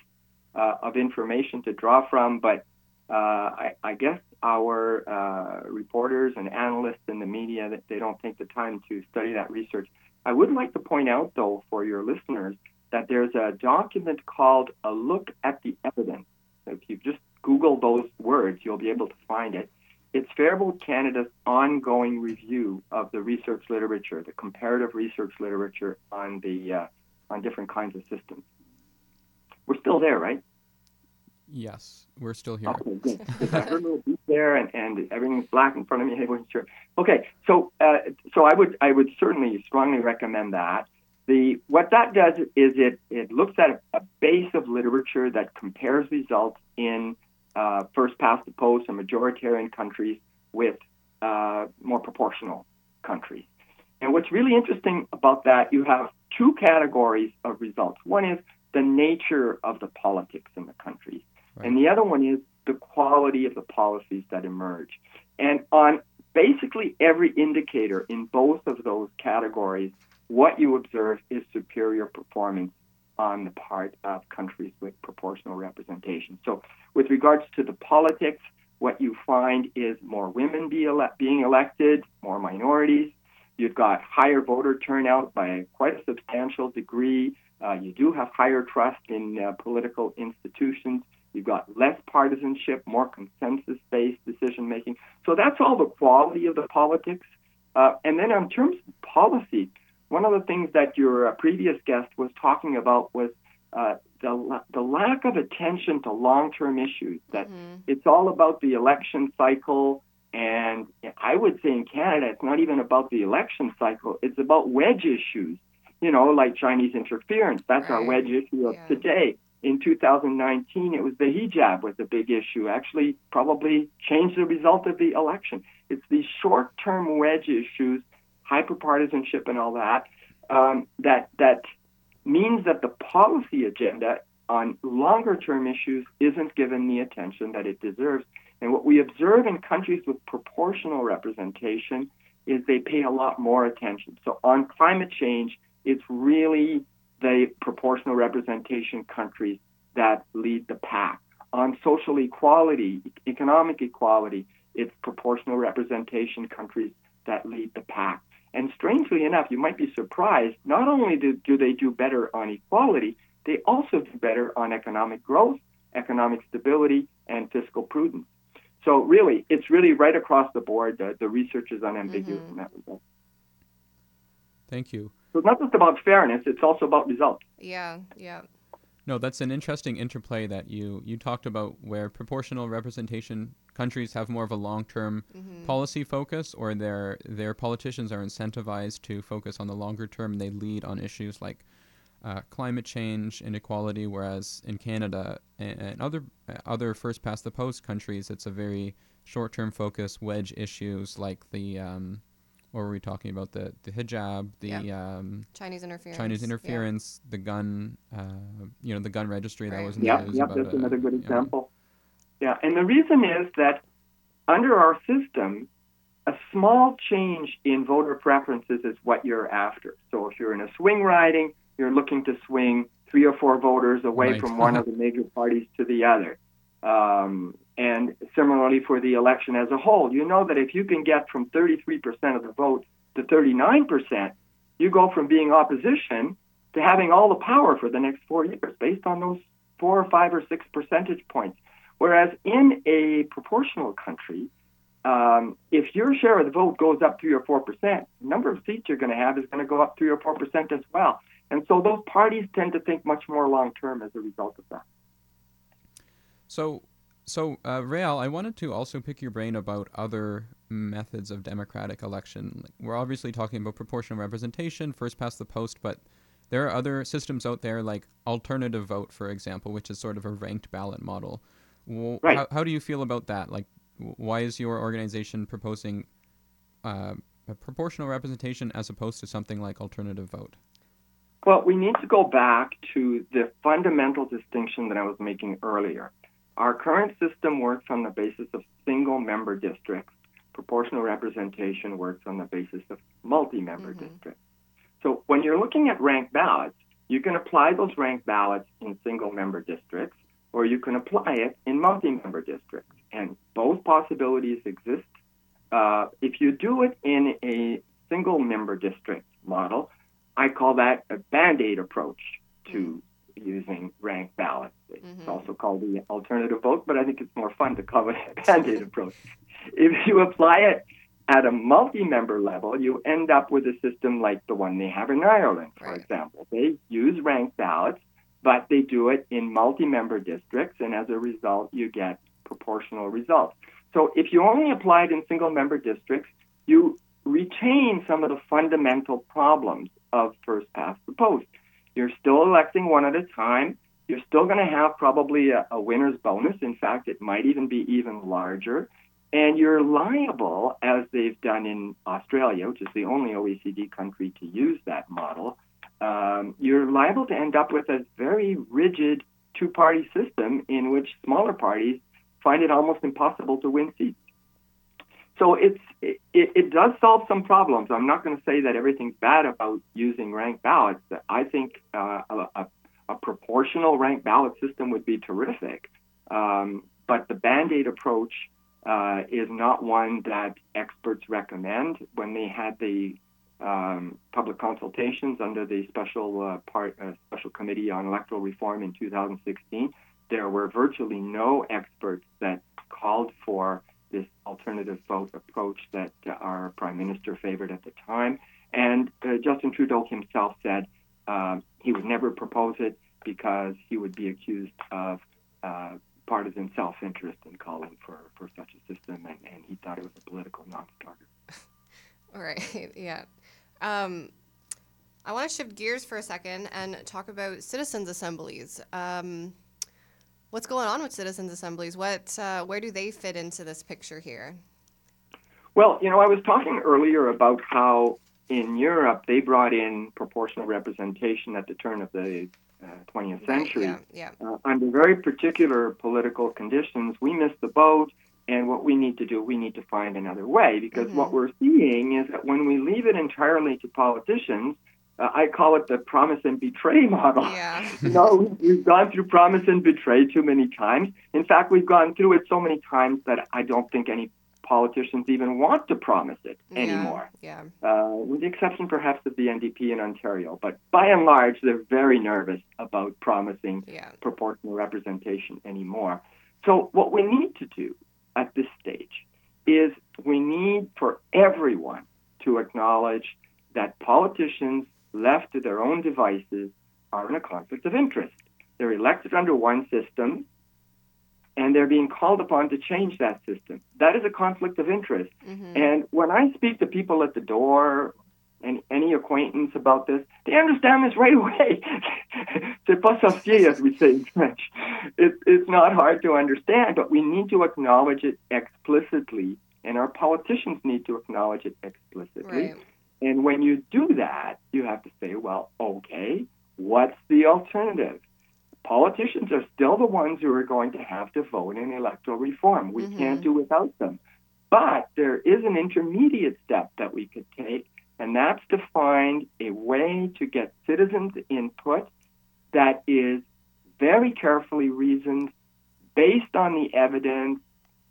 uh, of information to draw from, but uh, I, I, guess our uh, reporters and analysts in the media they don't take the time to study that research. I would like to point out, though, for your listeners, that there's a document called "A Look at the Evidence." If you just Google those words, you'll be able to find it. It's Fair Vote Canada's ongoing review of the research literature, the comparative research literature on the uh, on different kinds of systems. We're still there, right? Yes, we're still here. Okay, good. I heard a little beep there, and, and everything's black in front of me. I wasn't sure. Okay, so uh, so I would I would certainly strongly recommend that. The what that does is it it looks at a, a base of literature that compares results in uh, first past the post and majoritarian countries with uh, more proportional countries. And what's really interesting about that, you have two categories of results. One is the nature of the politics in the countries. Right. And the other one is the quality of the policies that emerge. And on basically every indicator in both of those categories, what you observe is superior performance on the part of countries with proportional representation. So, with regards to the politics, what you find is more women be ele- being elected, more minorities. You've got higher voter turnout by quite a substantial degree. Uh, you do have higher trust in uh, political institutions. You've got less partisanship, more consensus based decision making. So that's all the quality of the politics. Uh, and then, in terms of policy, one of the things that your uh, previous guest was talking about was uh, the, the lack of attention to long term issues, that mm-hmm. it's all about the election cycle. And I would say in Canada, it's not even about the election cycle, it's about wedge issues, you know, like Chinese interference. That's right. our wedge issue of yeah. today in 2019, it was the hijab was a big issue. Actually, probably changed the result of the election. It's these short-term wedge issues, hyperpartisanship, and all that um, that that means that the policy agenda on longer-term issues isn't given the attention that it deserves. And what we observe in countries with proportional representation is they pay a lot more attention. So on climate change, it's really the proportional representation countries that lead the pack. on social equality, economic equality. It's proportional representation countries that lead the pack. And strangely enough, you might be surprised, not only do, do they do better on equality, they also do better on economic growth, economic stability, and fiscal prudence. So really, it's really right across the board. The, the research is unambiguous mm-hmm. in that regard. Thank you. So it's not just about fairness; it's also about results. Yeah, yeah. No, that's an interesting interplay that you you talked about, where proportional representation countries have more of a long-term mm-hmm. policy focus, or their their politicians are incentivized to focus on the longer term. And they lead on issues like uh, climate change, inequality, whereas in Canada and, and other uh, other first past the post countries, it's a very short term focus, wedge issues like the um, what were we talking about the the hijab, the yeah. um, Chinese interference, Chinese interference, yeah. the gun, uh, you know, the gun registry right. that was in yeah, yeah, that's another good example. Yeah, and the reason is that under our system, a small change in voter preferences is what you're after. So if you're in a swing riding, you're looking to swing three or four voters away right. from one of the major parties to the other. Um, and similarly for the election as a whole, you know that if you can get from 33% of the vote to 39%, you go from being opposition to having all the power for the next four years based on those four or five or six percentage points. Whereas in a proportional country, um, if your share of the vote goes up three or four percent, the number of seats you're going to have is going to go up three or four percent as well. And so those parties tend to think much more long term as a result of that. So, so uh, Réal, I wanted to also pick your brain about other methods of democratic election. We're obviously talking about proportional representation, first past the post, but there are other systems out there like alternative vote, for example, which is sort of a ranked ballot model. Right. How, how do you feel about that? Like, why is your organization proposing uh, a proportional representation as opposed to something like alternative vote? Well, we need to go back to the fundamental distinction that I was making earlier. Our current system works on the basis of single member districts. Proportional representation works on the basis of multi member mm-hmm. districts. So when you're looking at ranked ballots, you can apply those ranked ballots in single member districts, or you can apply it in multi member districts. And both possibilities exist. Uh, if you do it in a single member district model, I call that a band aid approach to using ranked ballots. It's mm-hmm. also called the alternative vote, but I think it's more fun to call it a band aid approach. If you apply it at a multi member level, you end up with a system like the one they have in Ireland, for right. example. They use ranked ballots, but they do it in multi member districts, and as a result, you get proportional results. So if you only apply it in single member districts, you retain some of the fundamental problems of first past the post. You're still electing one at a time. You're still going to have probably a, a winner's bonus. In fact, it might even be even larger. And you're liable, as they've done in Australia, which is the only OECD country to use that model, um, you're liable to end up with a very rigid two party system in which smaller parties find it almost impossible to win seats. So it's it, it does solve some problems. I'm not going to say that everything's bad about using ranked ballots. I think uh, a, a, proportional ranked ballot system would be terrific. Um, but the band aid approach uh, is not one that experts recommend. When they had the um, public consultations under the special uh, part, uh, special committee on electoral reform in 2016, there were virtually no experts that called for this alternative vote approach that uh, our prime minister favored at the time. And uh, Justin Trudeau himself said uh, he would never propose it because he would be accused of uh, partisan self interest in calling for, for such a system, and, and he thought it was a political non starter. All right, yeah. Um, I want to shift gears for a second and talk about citizens' assemblies. Um, What's going on with citizens' assemblies? What, uh, where do they fit into this picture here? Well, you know, I was talking earlier about how in Europe they brought in proportional representation at the turn of the uh, 20th century. Yeah, yeah. Uh, under very particular political conditions, we missed the boat, and what we need to do, we need to find another way because mm-hmm. what we're seeing is that when we leave it entirely to politicians, Uh, I call it the promise and betray model. Yeah. you know, we've gone through promise and betray too many times. In fact, we've gone through it so many times that I don't think any politicians even want to promise it Yeah, anymore, Yeah. uh, with the exception perhaps of the NDP in Ontario. But by and large, they're very nervous about promising Yeah. proportional representation anymore. So, what we need to do at this stage is we need for everyone to acknowledge that politicians left to their own devices are in a conflict of interest. They're elected under one system and they're being called upon to change that system. That is a conflict of interest. hmm And when I speak to people at the door and any acquaintance about this, they understand this right away. C'est pas sorcier, as we say in French. It, it's not hard to understand, but we need to acknowledge it explicitly, and our politicians need to acknowledge it explicitly. Right. And when you do that, you have to say, well, okay, what's the alternative? Politicians are still the ones who are going to have to vote in electoral reform. We Mhm. can't do without them. But there is an intermediate step that we could take, and that's to find a way to get citizens' input that is very carefully reasoned, based on the evidence,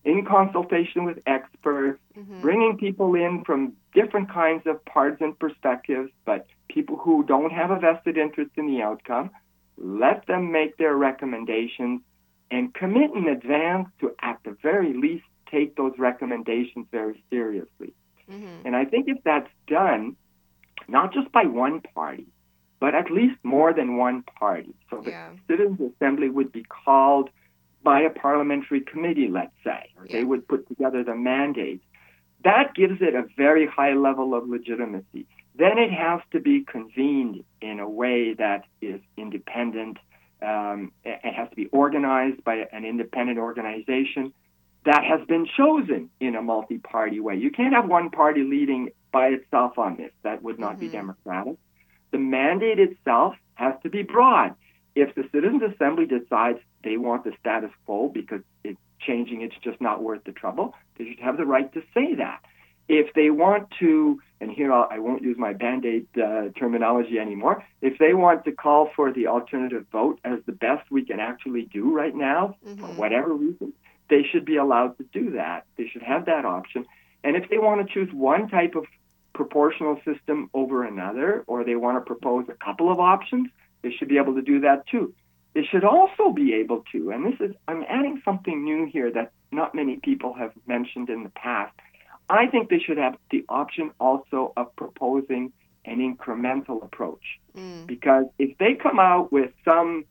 in consultation with experts, hmm bringing people in from different kinds of partisan perspectives, but people who don't have a vested interest in the outcome, let them make their recommendations and commit in advance to, at the very least, take those recommendations very seriously. Hmm And I think if that's done, not just by one party, but at least more than one party, so the Yeah. Citizens Assembly would be called by a parliamentary committee, let's say, or Yeah. they would put together the mandate. That gives it a very high level of legitimacy. Then it has to be convened in a way that is independent. Um, it has to be organized by an independent organization that has been chosen in a multi party way. You can't have one party leading by itself on this. That would not be Mhm. democratic. The mandate itself has to be broad. If the Citizens Assembly decides they want the status quo because it's changing, it's just not worth the trouble, they should have the right to say that. If they want to, and here I'll, I won't use my band aid uh, terminology anymore, if they want to call for the alternative vote as the best we can actually do right now, for Mhm. whatever reason, they should be allowed to do that. They should have that option. And if they want to choose one type of proportional system over another, or they want to propose a couple of options, they should be able to do that too. They should also be able to, and this is, I'm adding something new here that not many people have mentioned in the past. I think they should have the option also of proposing an incremental approach. Mm. Because if they come out with some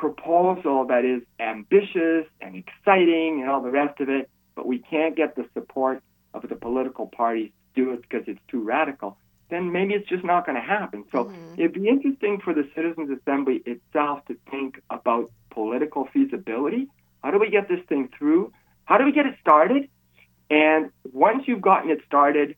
proposal that is ambitious and exciting and all the rest of it, but we can't get the support of the political parties to do it because it's too radical, then maybe it's just not going to happen. So Mhm. it'd be interesting for the Citizens Assembly itself to think about political feasibility. How do we get this thing through? How do we get it started? And once you've gotten it started,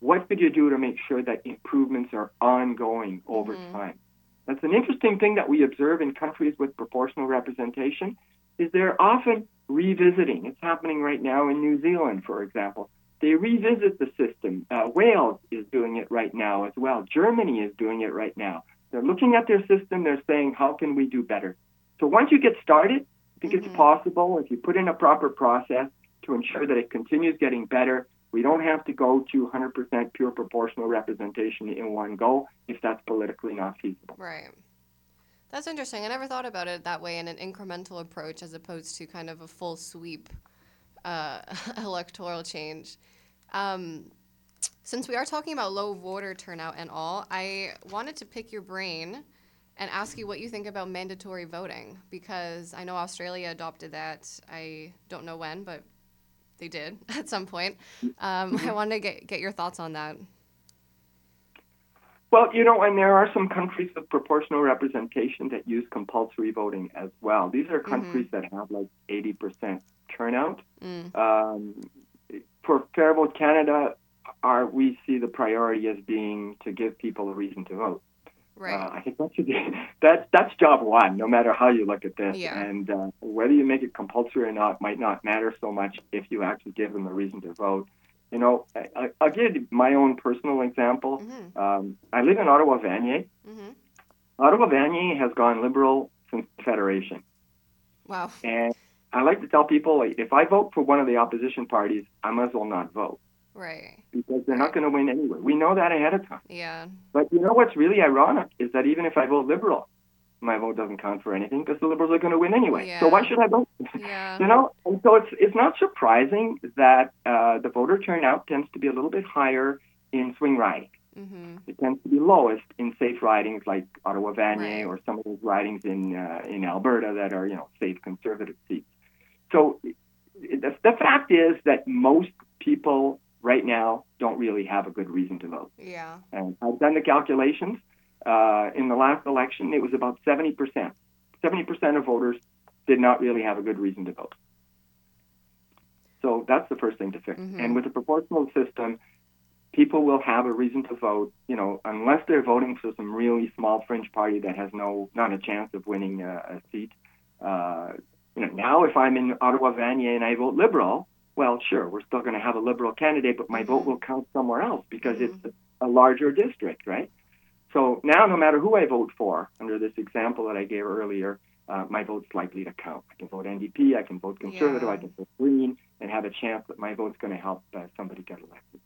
what could you do to make sure that improvements are ongoing over Mhm. time? That's an interesting thing that we observe in countries with proportional representation is they're often revisiting. It's happening right now in New Zealand, for example. They revisit the system. Uh, Wales is doing it right now as well. Germany is doing it right now. They're looking at their system. They're saying, how can we do better? So once you get started, I think Mhm. it's possible if you put in a proper process to ensure that it continues getting better. We don't have to go to 100% pure proportional representation in one go if that's politically not feasible. Right. That's interesting. I never thought about it that way in an incremental approach as opposed to kind of a full sweep uh, electoral change. Um, since we are talking about low voter turnout and all, I wanted to pick your brain and ask you what you think about mandatory voting because I know Australia adopted that. I don't know when, but they did at some point. Um, I wanted to get, get your thoughts on that. Well, you know, and there are some countries with proportional representation that use compulsory voting as well. These are countries that have like 80% turnout. Mm. Um, for Fair Vote Canada, our, we see the priority as being to give people a reason to vote. Right. Uh, I think that should be that's that's job one, no matter how you look at this. Yeah. And uh, whether you make it compulsory or not might not matter so much if you actually give them a reason to vote. You know, I, I'll give my own personal example. Mm-hmm. Um, I live in Ottawa Vanier. Mm-hmm. Ottawa Vanier has gone liberal since the Federation. Wow. And I like to tell people like, if I vote for one of the opposition parties, I might as well not vote Right. because they're not going to win anyway. We know that ahead of time. Yeah. But you know what's really ironic is that even if I vote liberal, my vote doesn't count for anything because the liberals are going to win anyway. Yeah. So why should I vote? Yeah. you know, and so it's it's not surprising that uh, the voter turnout tends to be a little bit higher in swing riding. Mm-hmm. It tends to be lowest in safe ridings like Ottawa Vanier Right. or some of those ridings in uh, in Alberta that are you know safe conservative seats. So the, the fact is that most people right now don't really have a good reason to vote. Yeah. And I've done the calculations. Uh, in the last election, it was about 70%. 70% of voters did not really have a good reason to vote. So that's the first thing to fix. Mhm. And with a proportional system, people will have a reason to vote, you know, unless they're voting for some really small fringe party that has no, not a chance of winning a, a seat. Uh, you know, now if I'm in Ottawa Vanier and I vote Liberal, well, sure, we're still going to have a Liberal candidate, but my vote will count somewhere else because it's a larger district, right? So now, no matter who I vote for, under this example that I gave earlier, uh, my vote's likely to count. I can vote NDP, I can vote Conservative, Yeah. I can vote Green, and have a chance that my vote's going to help uh, somebody get elected.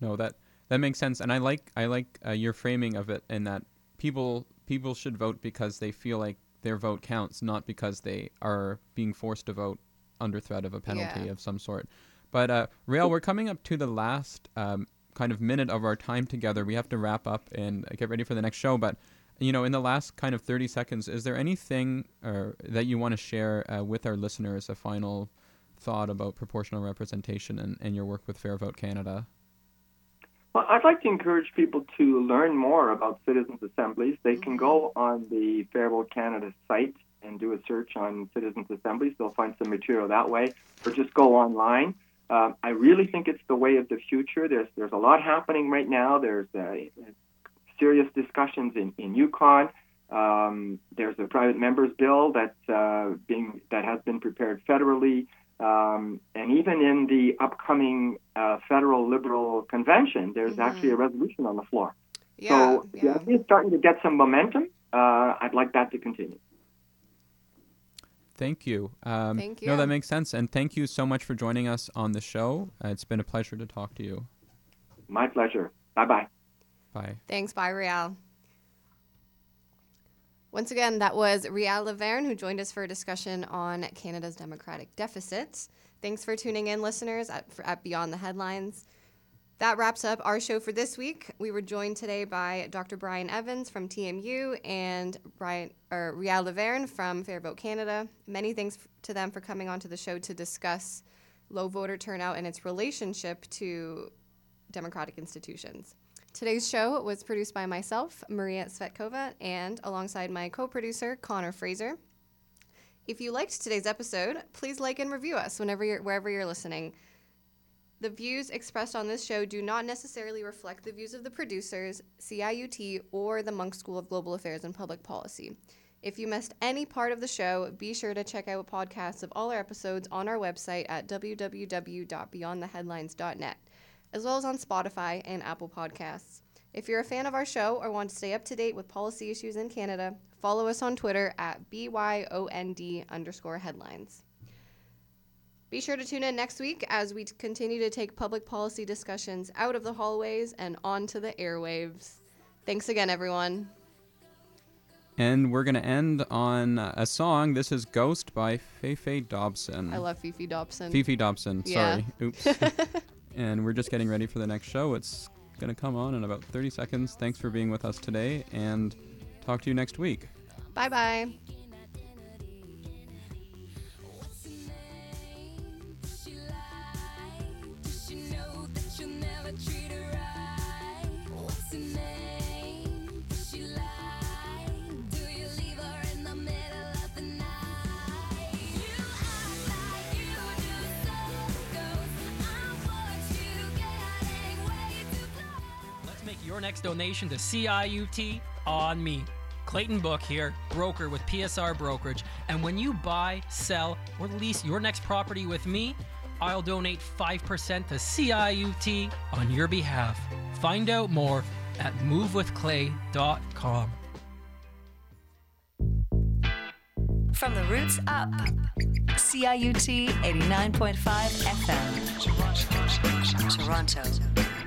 No, that that makes sense, and I like I like uh, your framing of it in that people people should vote because they feel like their vote counts, not because they are being forced to vote under threat of a penalty Yeah. of some sort. But uh, Réal, we're coming up to the last um, kind of minute of our time together. We have to wrap up and get ready for the next show. But you know, in the last kind of thirty seconds, is there anything uh, that you want to share uh, with our listeners? A final thought about proportional representation and, and your work with Fair Vote Canada. Well, I'd like to encourage people to learn more about citizens' assemblies. They can go on the Fair Vote Canada site and do a search on citizens' assemblies. They'll find some material that way, or just go online. Uh, I really think it's the way of the future. There's there's a lot happening right now. There's uh, serious discussions in in Yukon. Um, there's a private members bill that's uh, being that has been prepared federally. Um, and even in the upcoming uh, federal liberal convention, there's Mhm. actually a resolution on the floor. Yeah. so yeah. idea is starting to get some momentum. Uh, I'd like that to continue. Thank you. Um, Thank No, you. that makes sense. And thank you so much for joining us on the show. Uh, it's been a pleasure to talk to you. My pleasure. Bye bye. Bye. Thanks. Bye, Réal. Once again, that was Réal Lavergne who joined us for a discussion on Canada's democratic deficits. Thanks for tuning in, listeners, at, for, at Beyond the Headlines. That wraps up our show for this week. We were joined today by Dr. Bryan Evans from TMU and Bryan or Réal Lavergne from Fair Vote Canada. Many thanks to them for coming onto the show to discuss low voter turnout and its relationship to democratic institutions. Today's show was produced by myself, Maria Svetkova, and alongside my co producer, Connor Fraser. If you liked today's episode, please like and review us whenever you're, wherever you're listening. The views expressed on this show do not necessarily reflect the views of the producers, CIUT, or the Munk School of Global Affairs and Public Policy. If you missed any part of the show, be sure to check out podcasts of all our episodes on our website at www.beyondtheheadlines.net as well as on Spotify and Apple Podcasts. If you're a fan of our show or want to stay up to date with policy issues in Canada, follow us on Twitter at BYOND underscore headlines. Be sure to tune in next week as we continue to take public policy discussions out of the hallways and onto the airwaves. Thanks again, everyone. And we're going to end on a song. This is Ghost by Fefe Dobson. I love Fefe Dobson. Fefe Dobson. Yeah. Sorry. Oops. and we're just getting ready for the next show. It's going to come on in about 30 seconds. Thanks for being with us today and talk to you next week. bye bye. next donation to CIUT on me. Clayton Book here, broker with PSR Brokerage. And when you buy, sell, or lease your next property with me, I'll donate 5% to CIUT on your behalf. Find out more at movewithclay.com. From the roots up, CIUT 89.5 FM, Toronto. Toronto.